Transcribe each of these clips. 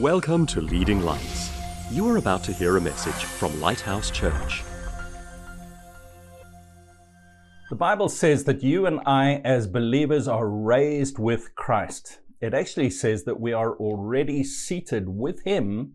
Welcome to Leading Lights. You are about to hear a message from Lighthouse Church. The Bible says that you and I, as believers, are raised with Christ. It actually says that we are already seated with Him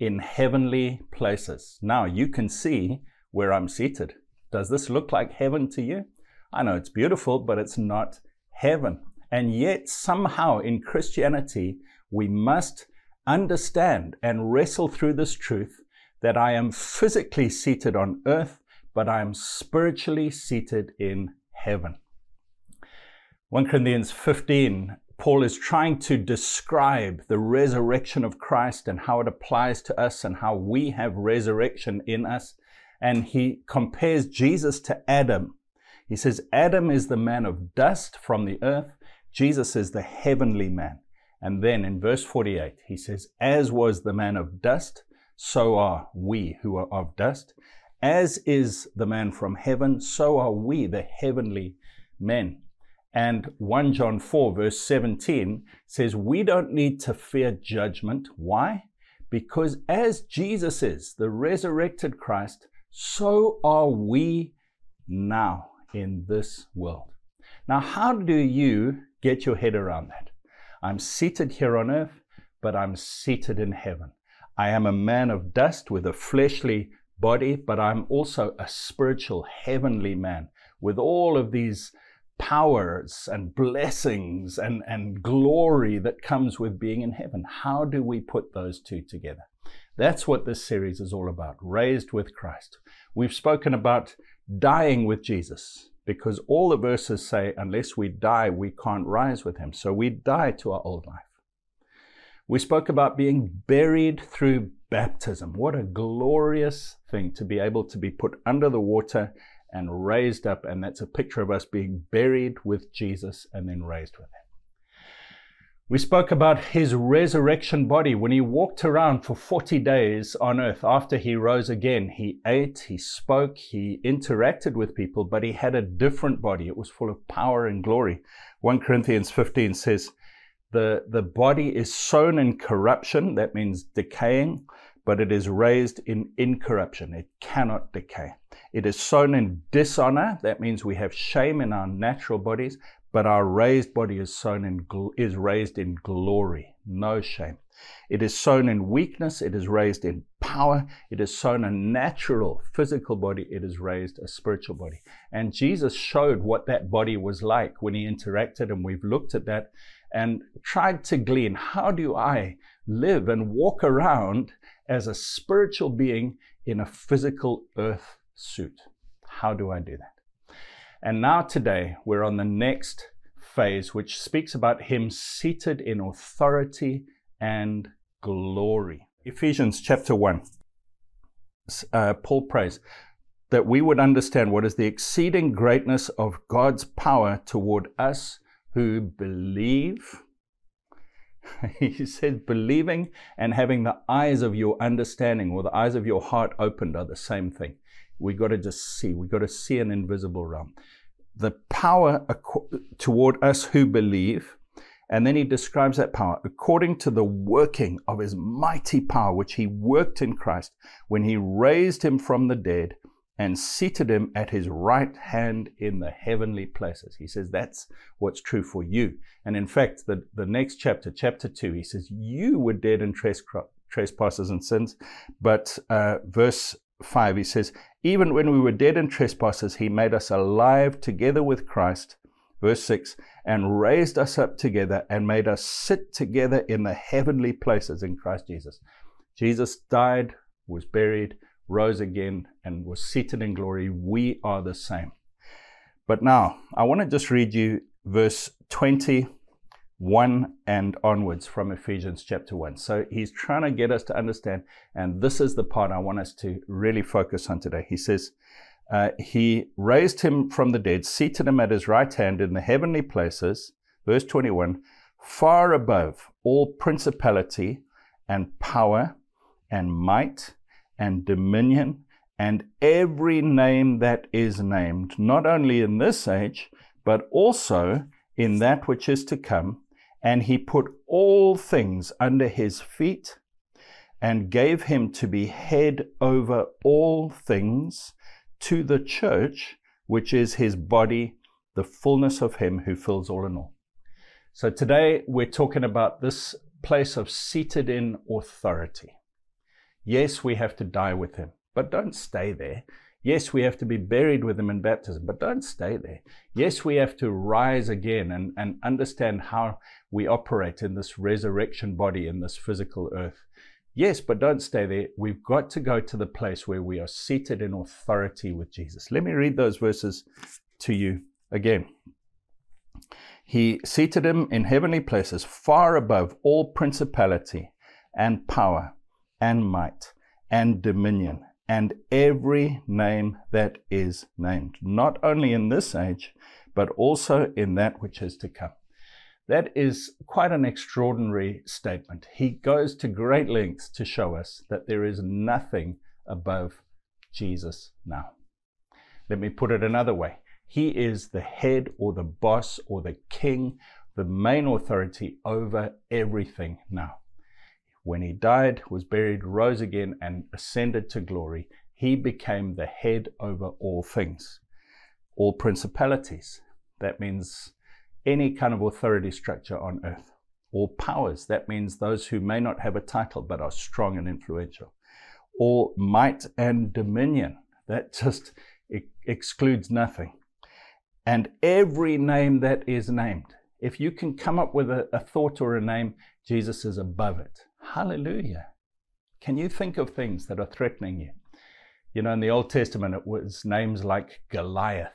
in heavenly places. Now, you can see where I'm seated. Does this look like heaven to you? I know it's beautiful, but it's not heaven. And yet, somehow in Christianity, we must understand and wrestle through this truth that I am physically seated on earth, but I am spiritually seated in heaven. 1 Corinthians 15, Paul is trying to describe the resurrection of Christ and how it applies to us and how we have resurrection in us. And he compares Jesus to Adam. He says, Adam is the man of dust from the earth, Jesus is the heavenly man. And then in verse 48, he says, As was the man of dust, so are we who are of dust. As is the man from heaven, so are we, the heavenly men. And 1 John 4, verse 17 says, We don't need to fear judgment. Why? Because as Jesus is, the resurrected Christ, so are we now in this world. Now, how do you get your head around that? I'm seated here on earth, but I'm seated in heaven. I am a man of dust with a fleshly body, but I'm also a spiritual, heavenly man with all of these powers and blessings and, and glory that comes with being in heaven. How do we put those two together? That's what this series is all about raised with Christ. We've spoken about dying with Jesus because all the verses say, unless we die, we can't rise with him. So we die to our old life. We spoke about being buried through baptism. What a glorious thing to be able to be put under the water and raised up. And that's a picture of us being buried with Jesus and then raised with him. We spoke about his resurrection body when he walked around for 40 days on earth after he rose again. He ate, he spoke, he interacted with people, but he had a different body. It was full of power and glory. 1 Corinthians 15 says, the, the body is sown in corruption, that means decaying, but it is raised in incorruption. It cannot decay. It is sown in dishonor, that means we have shame in our natural bodies, but our raised body is sown in is raised in glory, no shame. It is sown in weakness, it is raised in power, it is sown a natural physical body, it is raised a spiritual body. And Jesus showed what that body was like when he interacted, and we've looked at that and tried to glean how do I live and walk around as a spiritual being in a physical earth suit? How do I do that? And now, today, we're on the next phase, which speaks about him seated in authority and glory. Ephesians chapter 1. Uh, Paul prays that we would understand what is the exceeding greatness of God's power toward us who believe. he said, believing and having the eyes of your understanding or the eyes of your heart opened are the same thing. We got to just see. We got to see an invisible realm. The power toward us who believe, and then he describes that power according to the working of his mighty power, which he worked in Christ when he raised him from the dead and seated him at his right hand in the heavenly places. He says that's what's true for you. And in fact, the, the next chapter, chapter 2, he says, You were dead in trespasses and sins. But uh, verse 5, he says, Even when we were dead in trespasses, he made us alive together with Christ. Verse 6, and raised us up together and made us sit together in the heavenly places in Christ Jesus. Jesus died, was buried, rose again, and was seated in glory. We are the same. But now, I want to just read you verse 20 1 and onwards from Ephesians chapter 1. So he's trying to get us to understand, and this is the part I want us to really focus on today. He says, uh, He raised him from the dead, seated him at his right hand in the heavenly places, verse 21, far above all principality and power and might and dominion and every name that is named, not only in this age, but also in that which is to come And he put all things under his feet and gave him to be head over all things to the church, which is his body, the fullness of him who fills all in all. So today we're talking about this place of seated in authority. Yes, we have to die with him, but don't stay there. Yes, we have to be buried with him in baptism, but don't stay there. Yes, we have to rise again and, and understand how we operate in this resurrection body in this physical earth. Yes, but don't stay there. We've got to go to the place where we are seated in authority with Jesus. Let me read those verses to you again. He seated him in heavenly places, far above all principality and power and might and dominion and every name that is named, not only in this age, but also in that which is to come. That is quite an extraordinary statement. He goes to great lengths to show us that there is nothing above Jesus now. Let me put it another way. He is the head or the boss or the king, the main authority over everything now. When he died, was buried, rose again, and ascended to glory, he became the head over all things, all principalities. That means any kind of authority structure on earth. All powers. That means those who may not have a title but are strong and influential. All might and dominion. That just excludes nothing. And every name that is named. If you can come up with a, a thought or a name, Jesus is above it. Hallelujah. Can you think of things that are threatening you? You know, in the Old Testament, it was names like Goliath,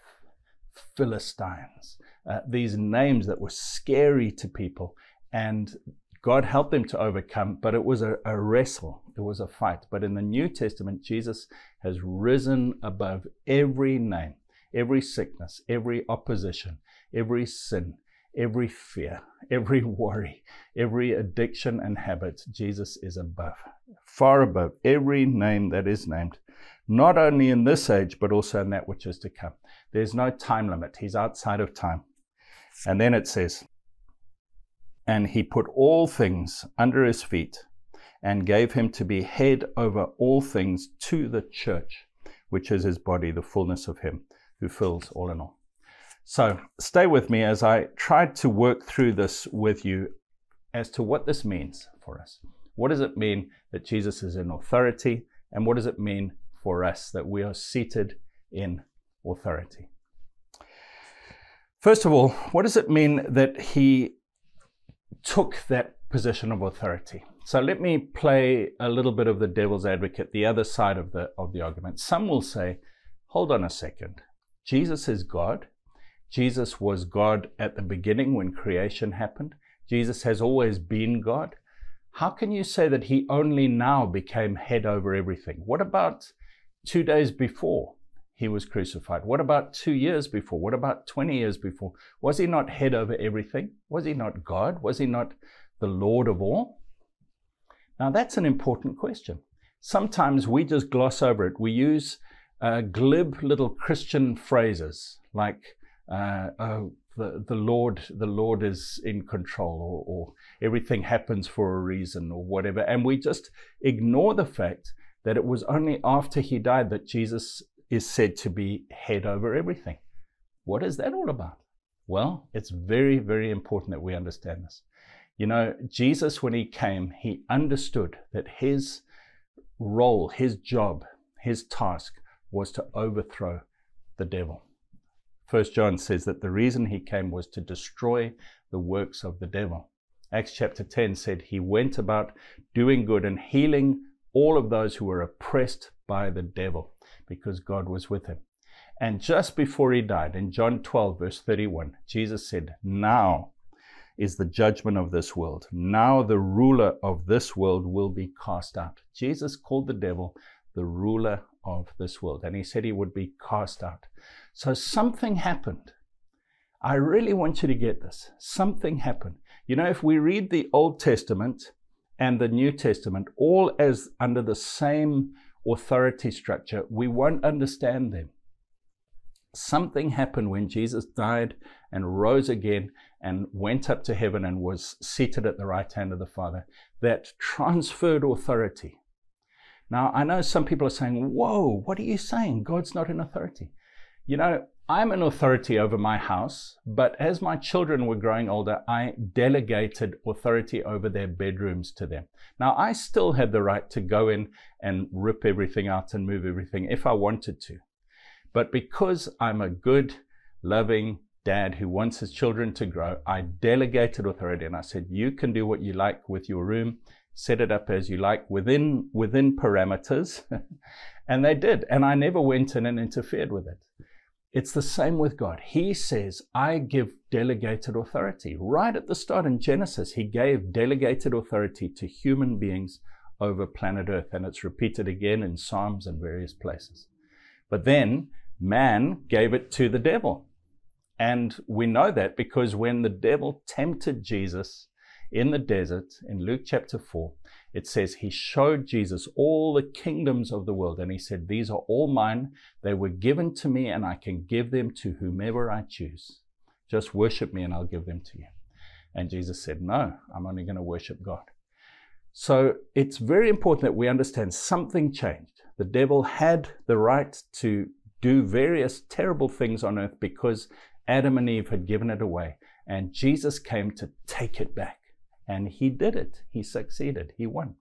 Philistines, uh, these names that were scary to people. And God helped them to overcome, but it was a, a, wrestle, it was a fight. But in the New Testament, Jesus has risen above every name, every sickness, every opposition, every sin, every fear, every worry, every addiction and habit, Jesus is above, far above every name that is named, not only in this age, but also in that which is to come. There's no time limit, He's outside of time. And then it says, And He put all things under His feet and gave Him to be head over all things to the church, which is His body, the fullness of Him who fills all in all. So stay with me as I try to work through this with you as to what this means for us. What does it mean that Jesus is in authority? And what does it mean for us that we are seated in authority? First of all, what does it mean that he took that position of authority? So let me play a little bit of the devil's advocate, the other side of the, of the argument. Some will say, hold on a second. Jesus is God. Jesus was God at the beginning when creation happened. Jesus has always been God. How can you say that he only now became head over everything? What about two days before he was crucified? What about two years before? What about 20 years before? Was he not head over everything? Was he not God? Was he not the Lord of all? Now, that's an important question. Sometimes we just gloss over it. We use uh, glib little Christian phrases like, uh, oh, the, the Lord, the Lord is in control, or, or everything happens for a reason, or whatever. And we just ignore the fact that it was only after he died that Jesus is said to be head over everything. What is that all about? Well, it's very, very important that we understand this. You know, Jesus, when he came, he understood that his role, his job, his task was to overthrow the devil. First John says that the reason he came was to destroy the works of the devil. Acts chapter 10 said he went about doing good and healing all of those who were oppressed by the devil because God was with him. And just before he died, in John 12, verse 31, Jesus said, Now is the judgment of this world. Now the ruler of this world will be cast out. Jesus called the devil the ruler of this world, and he said he would be cast out. So something happened. I really want you to get this. Something happened. You know, if we read the Old Testament and the New Testament all as under the same authority structure, we won't understand them. Something happened when Jesus died and rose again and went up to heaven and was seated at the right hand of the Father, that transferred authority. Now, I know some people are saying, Whoa, what are you saying? God's not in authority. You know, I'm an authority over my house, but as my children were growing older, I delegated authority over their bedrooms to them. Now, I still had the right to go in and rip everything out and move everything if I wanted to. But because I'm a good, loving dad who wants his children to grow, I delegated authority and I said, You can do what you like with your room, set it up as you like within, within parameters. and they did. And I never went in and interfered with it. It's the same with God. He says, I give delegated authority. Right at the start in Genesis, He gave delegated authority to human beings over planet Earth. And it's repeated again in Psalms and various places. But then man gave it to the devil. And we know that because when the devil tempted Jesus in the desert in Luke chapter 4, it says he showed Jesus all the kingdoms of the world and he said, These are all mine. They were given to me and I can give them to whomever I choose. Just worship me and I'll give them to you. And Jesus said, No, I'm only going to worship God. So it's very important that we understand something changed. The devil had the right to do various terrible things on earth because Adam and Eve had given it away. And Jesus came to take it back. And he did it. He succeeded. He won.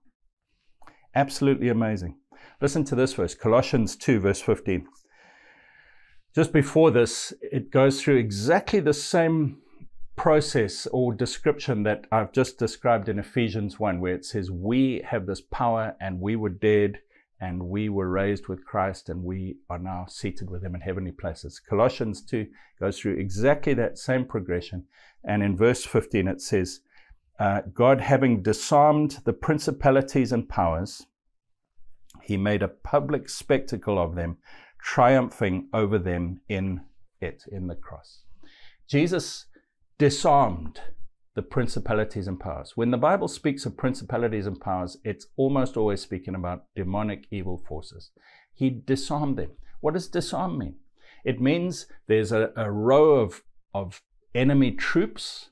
Absolutely amazing. Listen to this verse Colossians 2, verse 15. Just before this, it goes through exactly the same process or description that I've just described in Ephesians 1, where it says, We have this power and we were dead and we were raised with Christ and we are now seated with him in heavenly places. Colossians 2 goes through exactly that same progression. And in verse 15, it says, uh, God, having disarmed the principalities and powers, he made a public spectacle of them, triumphing over them in it, in the cross. Jesus disarmed the principalities and powers. When the Bible speaks of principalities and powers, it's almost always speaking about demonic evil forces. He disarmed them. What does disarm mean? It means there's a, a row of, of enemy troops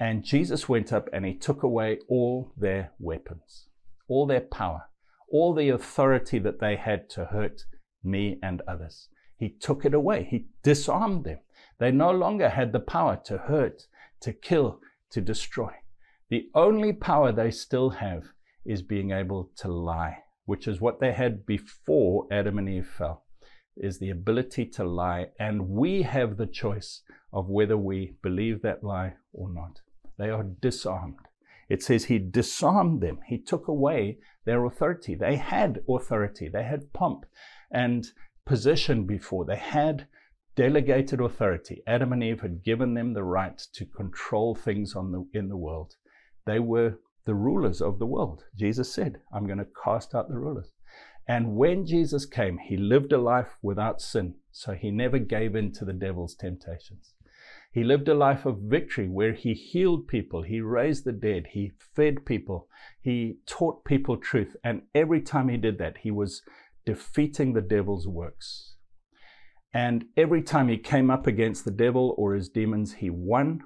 and Jesus went up and he took away all their weapons, all their power, all the authority that they had to hurt me and others. He took it away. He disarmed them. They no longer had the power to hurt, to kill, to destroy. The only power they still have is being able to lie, which is what they had before Adam and Eve fell, is the ability to lie. And we have the choice of whether we believe that lie or not. They are disarmed. It says he disarmed them. He took away their authority. They had authority. They had pomp and position before. They had delegated authority. Adam and Eve had given them the right to control things the, in the world. They were the rulers of the world. Jesus said, I'm going to cast out the rulers. And when Jesus came, he lived a life without sin. So he never gave in to the devil's temptations. He lived a life of victory where he healed people, he raised the dead, he fed people, he taught people truth. And every time he did that, he was defeating the devil's works. And every time he came up against the devil or his demons, he won.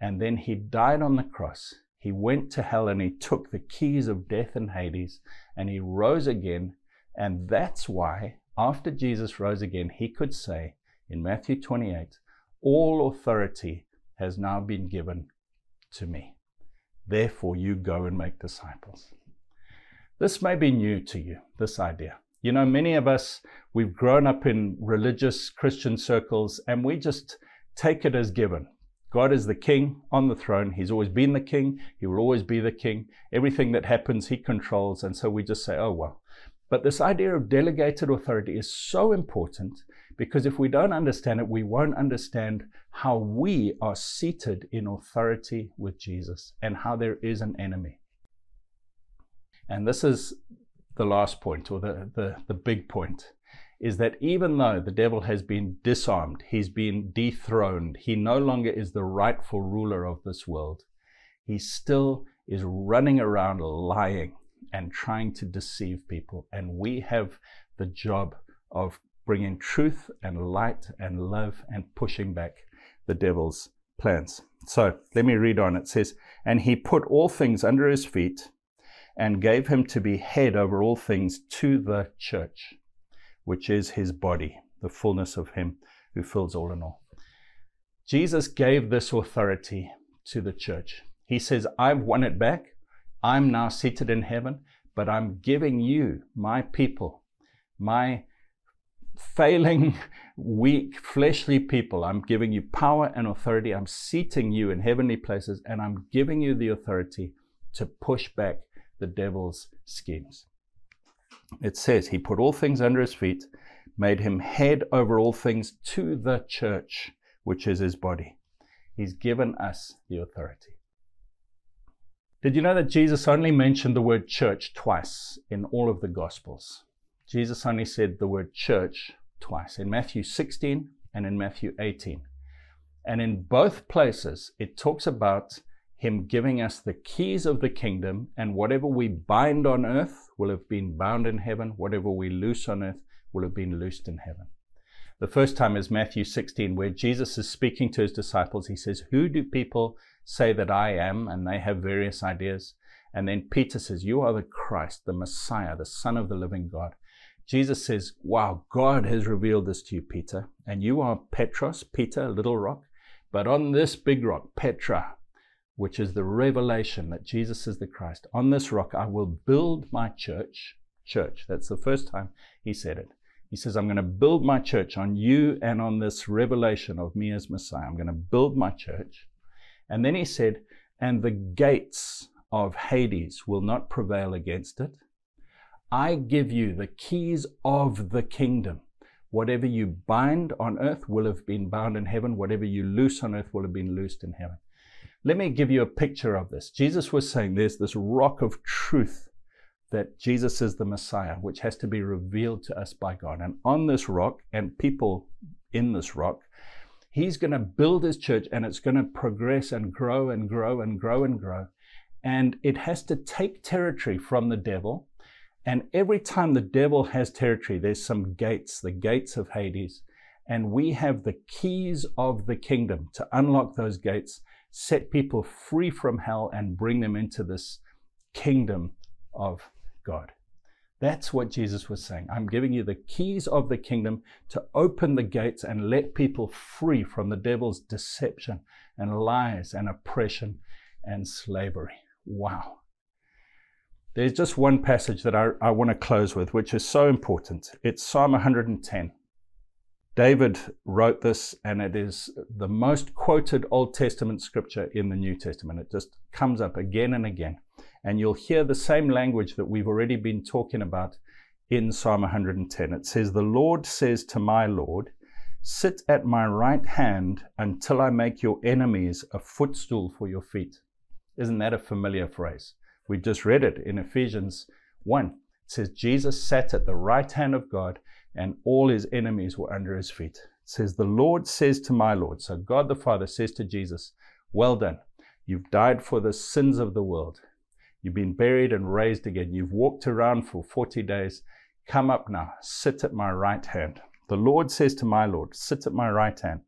And then he died on the cross. He went to hell and he took the keys of death and Hades and he rose again. And that's why, after Jesus rose again, he could say in Matthew 28, all authority has now been given to me. Therefore, you go and make disciples. This may be new to you, this idea. You know, many of us, we've grown up in religious Christian circles and we just take it as given. God is the king on the throne. He's always been the king. He will always be the king. Everything that happens, he controls. And so we just say, oh, well. But this idea of delegated authority is so important because if we don't understand it, we won't understand how we are seated in authority with Jesus and how there is an enemy. And this is the last point, or the, the, the big point, is that even though the devil has been disarmed, he's been dethroned, he no longer is the rightful ruler of this world, he still is running around lying and trying to deceive people. And we have the job of bringing truth and light and love and pushing back the devil's plans. So let me read on. It says, And he put all things under his feet and gave him to be head over all things to the church, which is his body, the fullness of him who fills all in all. Jesus gave this authority to the church. He says, I've won it back. I'm now seated in heaven, but I'm giving you, my people, my failing, weak, fleshly people. I'm giving you power and authority. I'm seating you in heavenly places, and I'm giving you the authority to push back the devil's schemes. It says, He put all things under his feet, made him head over all things to the church, which is his body. He's given us the authority. Did you know that Jesus only mentioned the word church twice in all of the Gospels? Jesus only said the word church twice in Matthew 16 and in Matthew 18. And in both places, it talks about him giving us the keys of the kingdom, and whatever we bind on earth will have been bound in heaven, whatever we loose on earth will have been loosed in heaven. The first time is Matthew 16, where Jesus is speaking to his disciples. He says, Who do people say that I am? And they have various ideas. And then Peter says, You are the Christ, the Messiah, the Son of the living God. Jesus says, Wow, God has revealed this to you, Peter, and you are Petros, Peter, little rock. But on this big rock, Petra, which is the revelation that Jesus is the Christ, on this rock I will build my church. Church, that's the first time he said it. He says, I'm going to build my church on you and on this revelation of me as Messiah. I'm going to build my church. And then he said, and the gates of Hades will not prevail against it. I give you the keys of the kingdom. Whatever you bind on earth will have been bound in heaven. Whatever you loose on earth will have been loosed in heaven. Let me give you a picture of this. Jesus was saying there's this rock of truth that Jesus is the Messiah, which has to be revealed to us by God. And on this rock, and people in this rock, He's going to build His church and it's going to progress and grow and grow and grow and grow. And it has to take territory from the devil and every time the devil has territory, there's some gates, the gates of Hades. And we have the keys of the kingdom to unlock those gates, set people free from hell, and bring them into this kingdom of God. That's what Jesus was saying. I'm giving you the keys of the kingdom to open the gates and let people free from the devil's deception and lies and oppression and slavery. Wow. There's just one passage that I, I want to close with, which is so important. It's Psalm 110. David wrote this, and it is the most quoted Old Testament scripture in the New Testament. It just comes up again and again. And you'll hear the same language that we've already been talking about in Psalm 110. It says, The Lord says to my Lord, Sit at my right hand until I make your enemies a footstool for your feet. Isn't that a familiar phrase? We just read it in Ephesians 1. It says, Jesus sat at the right hand of God, and all his enemies were under his feet. It says, The Lord says to my Lord. So God the Father says to Jesus, Well done. You've died for the sins of the world. You've been buried and raised again. You've walked around for 40 days. Come up now. Sit at my right hand. The Lord says to my Lord, Sit at my right hand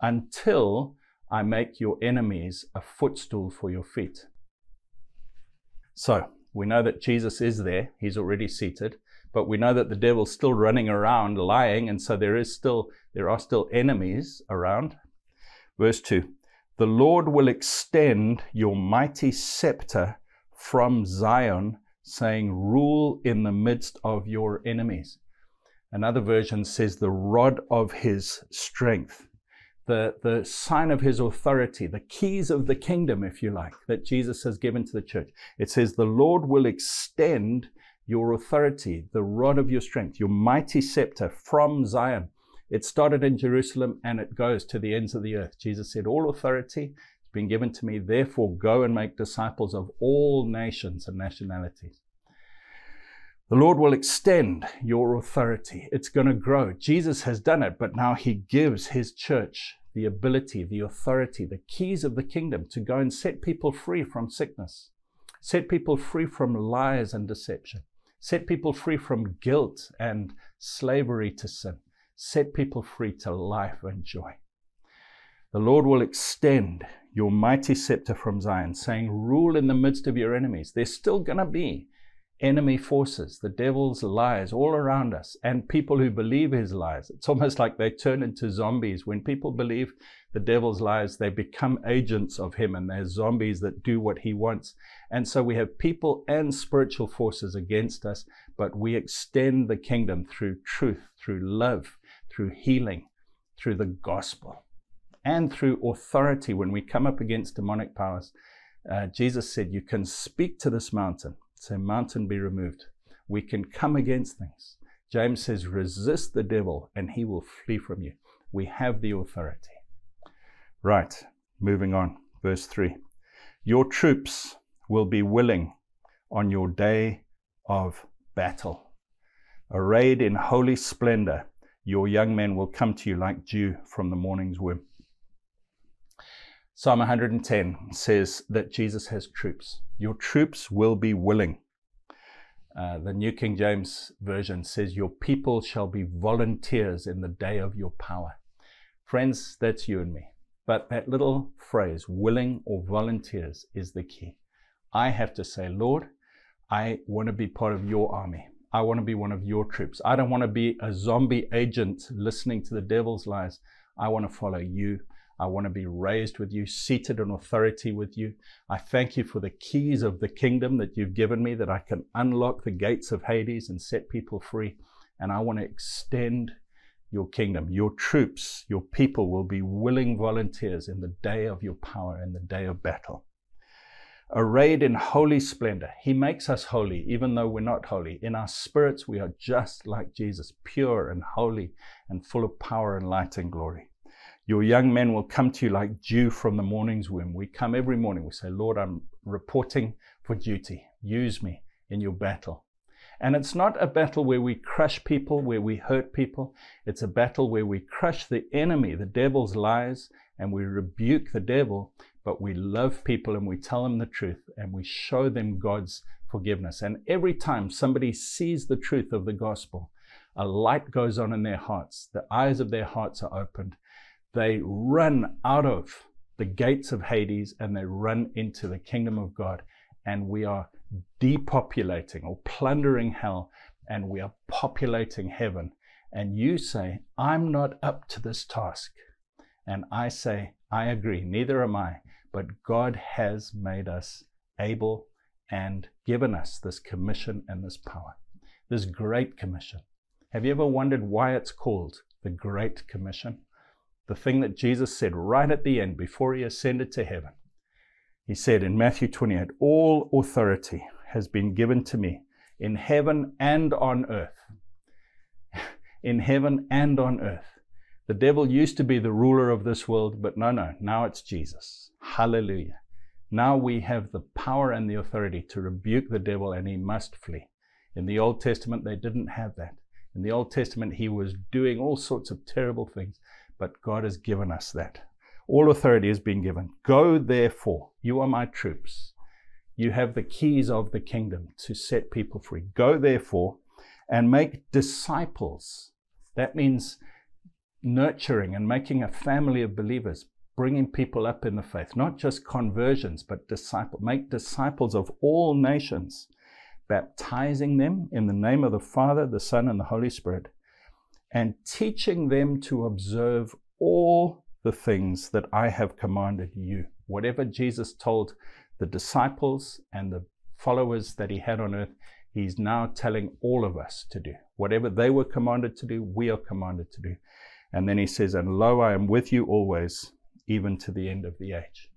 until I make your enemies a footstool for your feet. So we know that Jesus is there, he's already seated, but we know that the devil's still running around lying, and so there is still there are still enemies around. Verse 2 The Lord will extend your mighty scepter from Zion, saying, Rule in the midst of your enemies. Another version says, The rod of his strength the, the sign of his authority, the keys of the kingdom, if you like, that Jesus has given to the church. It says, The Lord will extend your authority, the rod of your strength, your mighty scepter from Zion. It started in Jerusalem and it goes to the ends of the earth. Jesus said, All authority has been given to me, therefore go and make disciples of all nations and nationalities. The Lord will extend your authority. It's going to grow. Jesus has done it, but now He gives His church the ability, the authority, the keys of the kingdom to go and set people free from sickness, set people free from lies and deception, set people free from guilt and slavery to sin, set people free to life and joy. The Lord will extend your mighty scepter from Zion, saying, Rule in the midst of your enemies. There's still going to be enemy forces, the devil's lies all around us, and people who believe his lies. It's almost like they turn into zombies. When people believe the devil's lies, they become agents of him, and they're zombies that do what he wants. And so we have people and spiritual forces against us, but we extend the kingdom through truth, through love, through healing, through the gospel, and through authority when we come up against demonic powers. Uh, Jesus said, You can speak to this mountain Say, mountain be removed. We can come against things. James says, resist the devil and he will flee from you. We have the authority. Right, moving on. Verse 3 Your troops will be willing on your day of battle. Arrayed in holy splendor, your young men will come to you like dew from the morning's womb. Psalm 110 says that Jesus has troops. Your troops will be willing. Uh, the New King James Version says, Your people shall be volunteers in the day of your power. Friends, that's you and me. But that little phrase, willing or volunteers, is the key. I have to say, Lord, I want to be part of your army. I want to be one of your troops. I don't want to be a zombie agent listening to the devil's lies. I want to follow you. I want to be raised with you, seated in authority with you. I thank you for the keys of the kingdom that you've given me, that I can unlock the gates of Hades and set people free. And I want to extend your kingdom. Your troops, your people will be willing volunteers in the day of your power, in the day of battle. Arrayed in holy splendor, He makes us holy, even though we're not holy. In our spirits, we are just like Jesus, pure and holy and full of power and light and glory. Your young men will come to you like dew from the morning's womb. We come every morning. We say, Lord, I'm reporting for duty. Use me in your battle. And it's not a battle where we crush people, where we hurt people. It's a battle where we crush the enemy, the devil's lies, and we rebuke the devil, but we love people and we tell them the truth and we show them God's forgiveness. And every time somebody sees the truth of the gospel, a light goes on in their hearts. The eyes of their hearts are opened they run out of the gates of Hades and they run into the kingdom of God. And we are depopulating or plundering hell and we are populating heaven. And you say, I'm not up to this task. And I say, I agree, neither am I. But God has made us able and given us this commission and this power, this great commission. Have you ever wondered why it's called the Great Commission? The thing that Jesus said right at the end before he ascended to heaven. He said in Matthew 28 All authority has been given to me in heaven and on earth. in heaven and on earth. The devil used to be the ruler of this world, but no, no, now it's Jesus. Hallelujah. Now we have the power and the authority to rebuke the devil and he must flee. In the Old Testament, they didn't have that. In the Old Testament, he was doing all sorts of terrible things but God has given us that. All authority has been given. Go therefore, you are my troops. You have the keys of the kingdom to set people free. Go therefore and make disciples. That means nurturing and making a family of believers, bringing people up in the faith, not just conversions, but disciple. Make disciples of all nations, baptizing them in the name of the Father, the Son, and the Holy Spirit and teaching them to observe all the things that I have commanded you. Whatever Jesus told the disciples and the followers that he had on earth, he's now telling all of us to do. Whatever they were commanded to do, we are commanded to do. And then he says, And lo, I am with you always, even to the end of the age.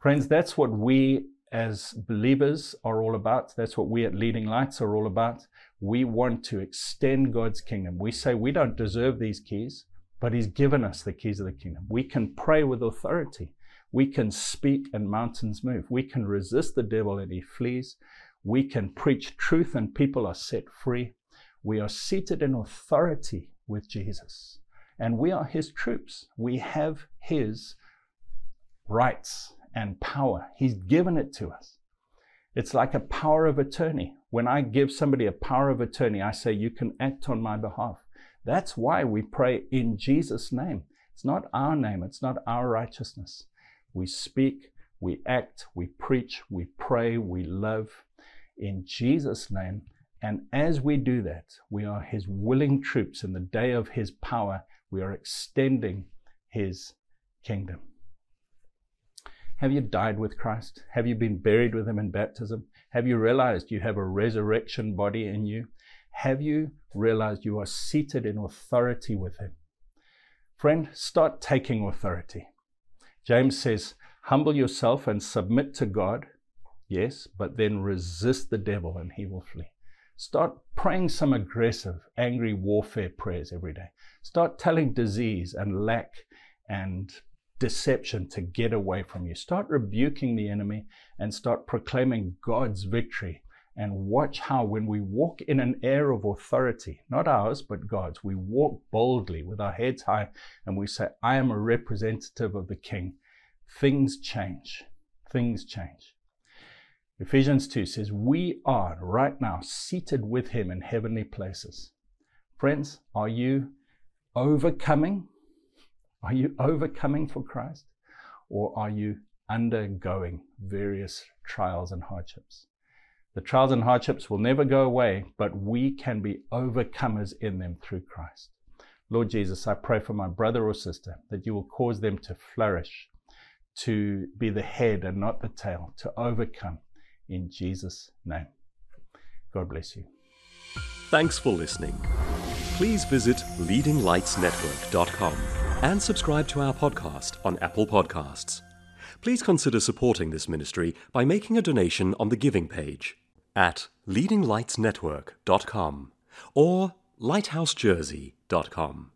Friends, that's what we as believers are all about. That's what we at Leading Lights are all about. We want to extend God's kingdom. We say we don't deserve these keys, but He's given us the keys of the kingdom. We can pray with authority. We can speak and mountains move. We can resist the devil and he flees. We can preach truth and people are set free. We are seated in authority with Jesus and we are his troops. We have his rights and power. He's given it to us. It's like a power of attorney. When I give somebody a power of attorney, I say, You can act on my behalf. That's why we pray in Jesus' name. It's not our name, it's not our righteousness. We speak, we act, we preach, we pray, we live in Jesus' name. And as we do that, we are His willing troops in the day of His power. We are extending His kingdom. Have you died with Christ? Have you been buried with Him in baptism? Have you realized you have a resurrection body in you? Have you realized you are seated in authority with Him? Friend, start taking authority. James says, Humble yourself and submit to God, yes, but then resist the devil and he will flee. Start praying some aggressive, angry warfare prayers every day. Start telling disease and lack and deception to get away from you. Start rebuking the enemy and start proclaiming God's victory and watch how, when we walk in an air of authority, not ours, but God's, we walk boldly with our heads high and we say, I am a representative of the King. Things change. Things change. Ephesians 2 says, We are right now seated with Him in heavenly places. Friends, are you overcoming? Are you overcoming for Christ? Or are you undergoing various trials and hardships? The trials and hardships will never go away, but we can be overcomers in them through Christ. Lord Jesus, I pray for my brother or sister that you will cause them to flourish, to be the head and not the tail, to overcome in Jesus' name. God bless you. Thanks for listening. Please visit leadinglightsnetwork.com and subscribe to our podcast on Apple Podcasts. Please consider supporting this ministry by making a donation on the giving page at leadinglightsnetwork.com or lighthousejersey.com.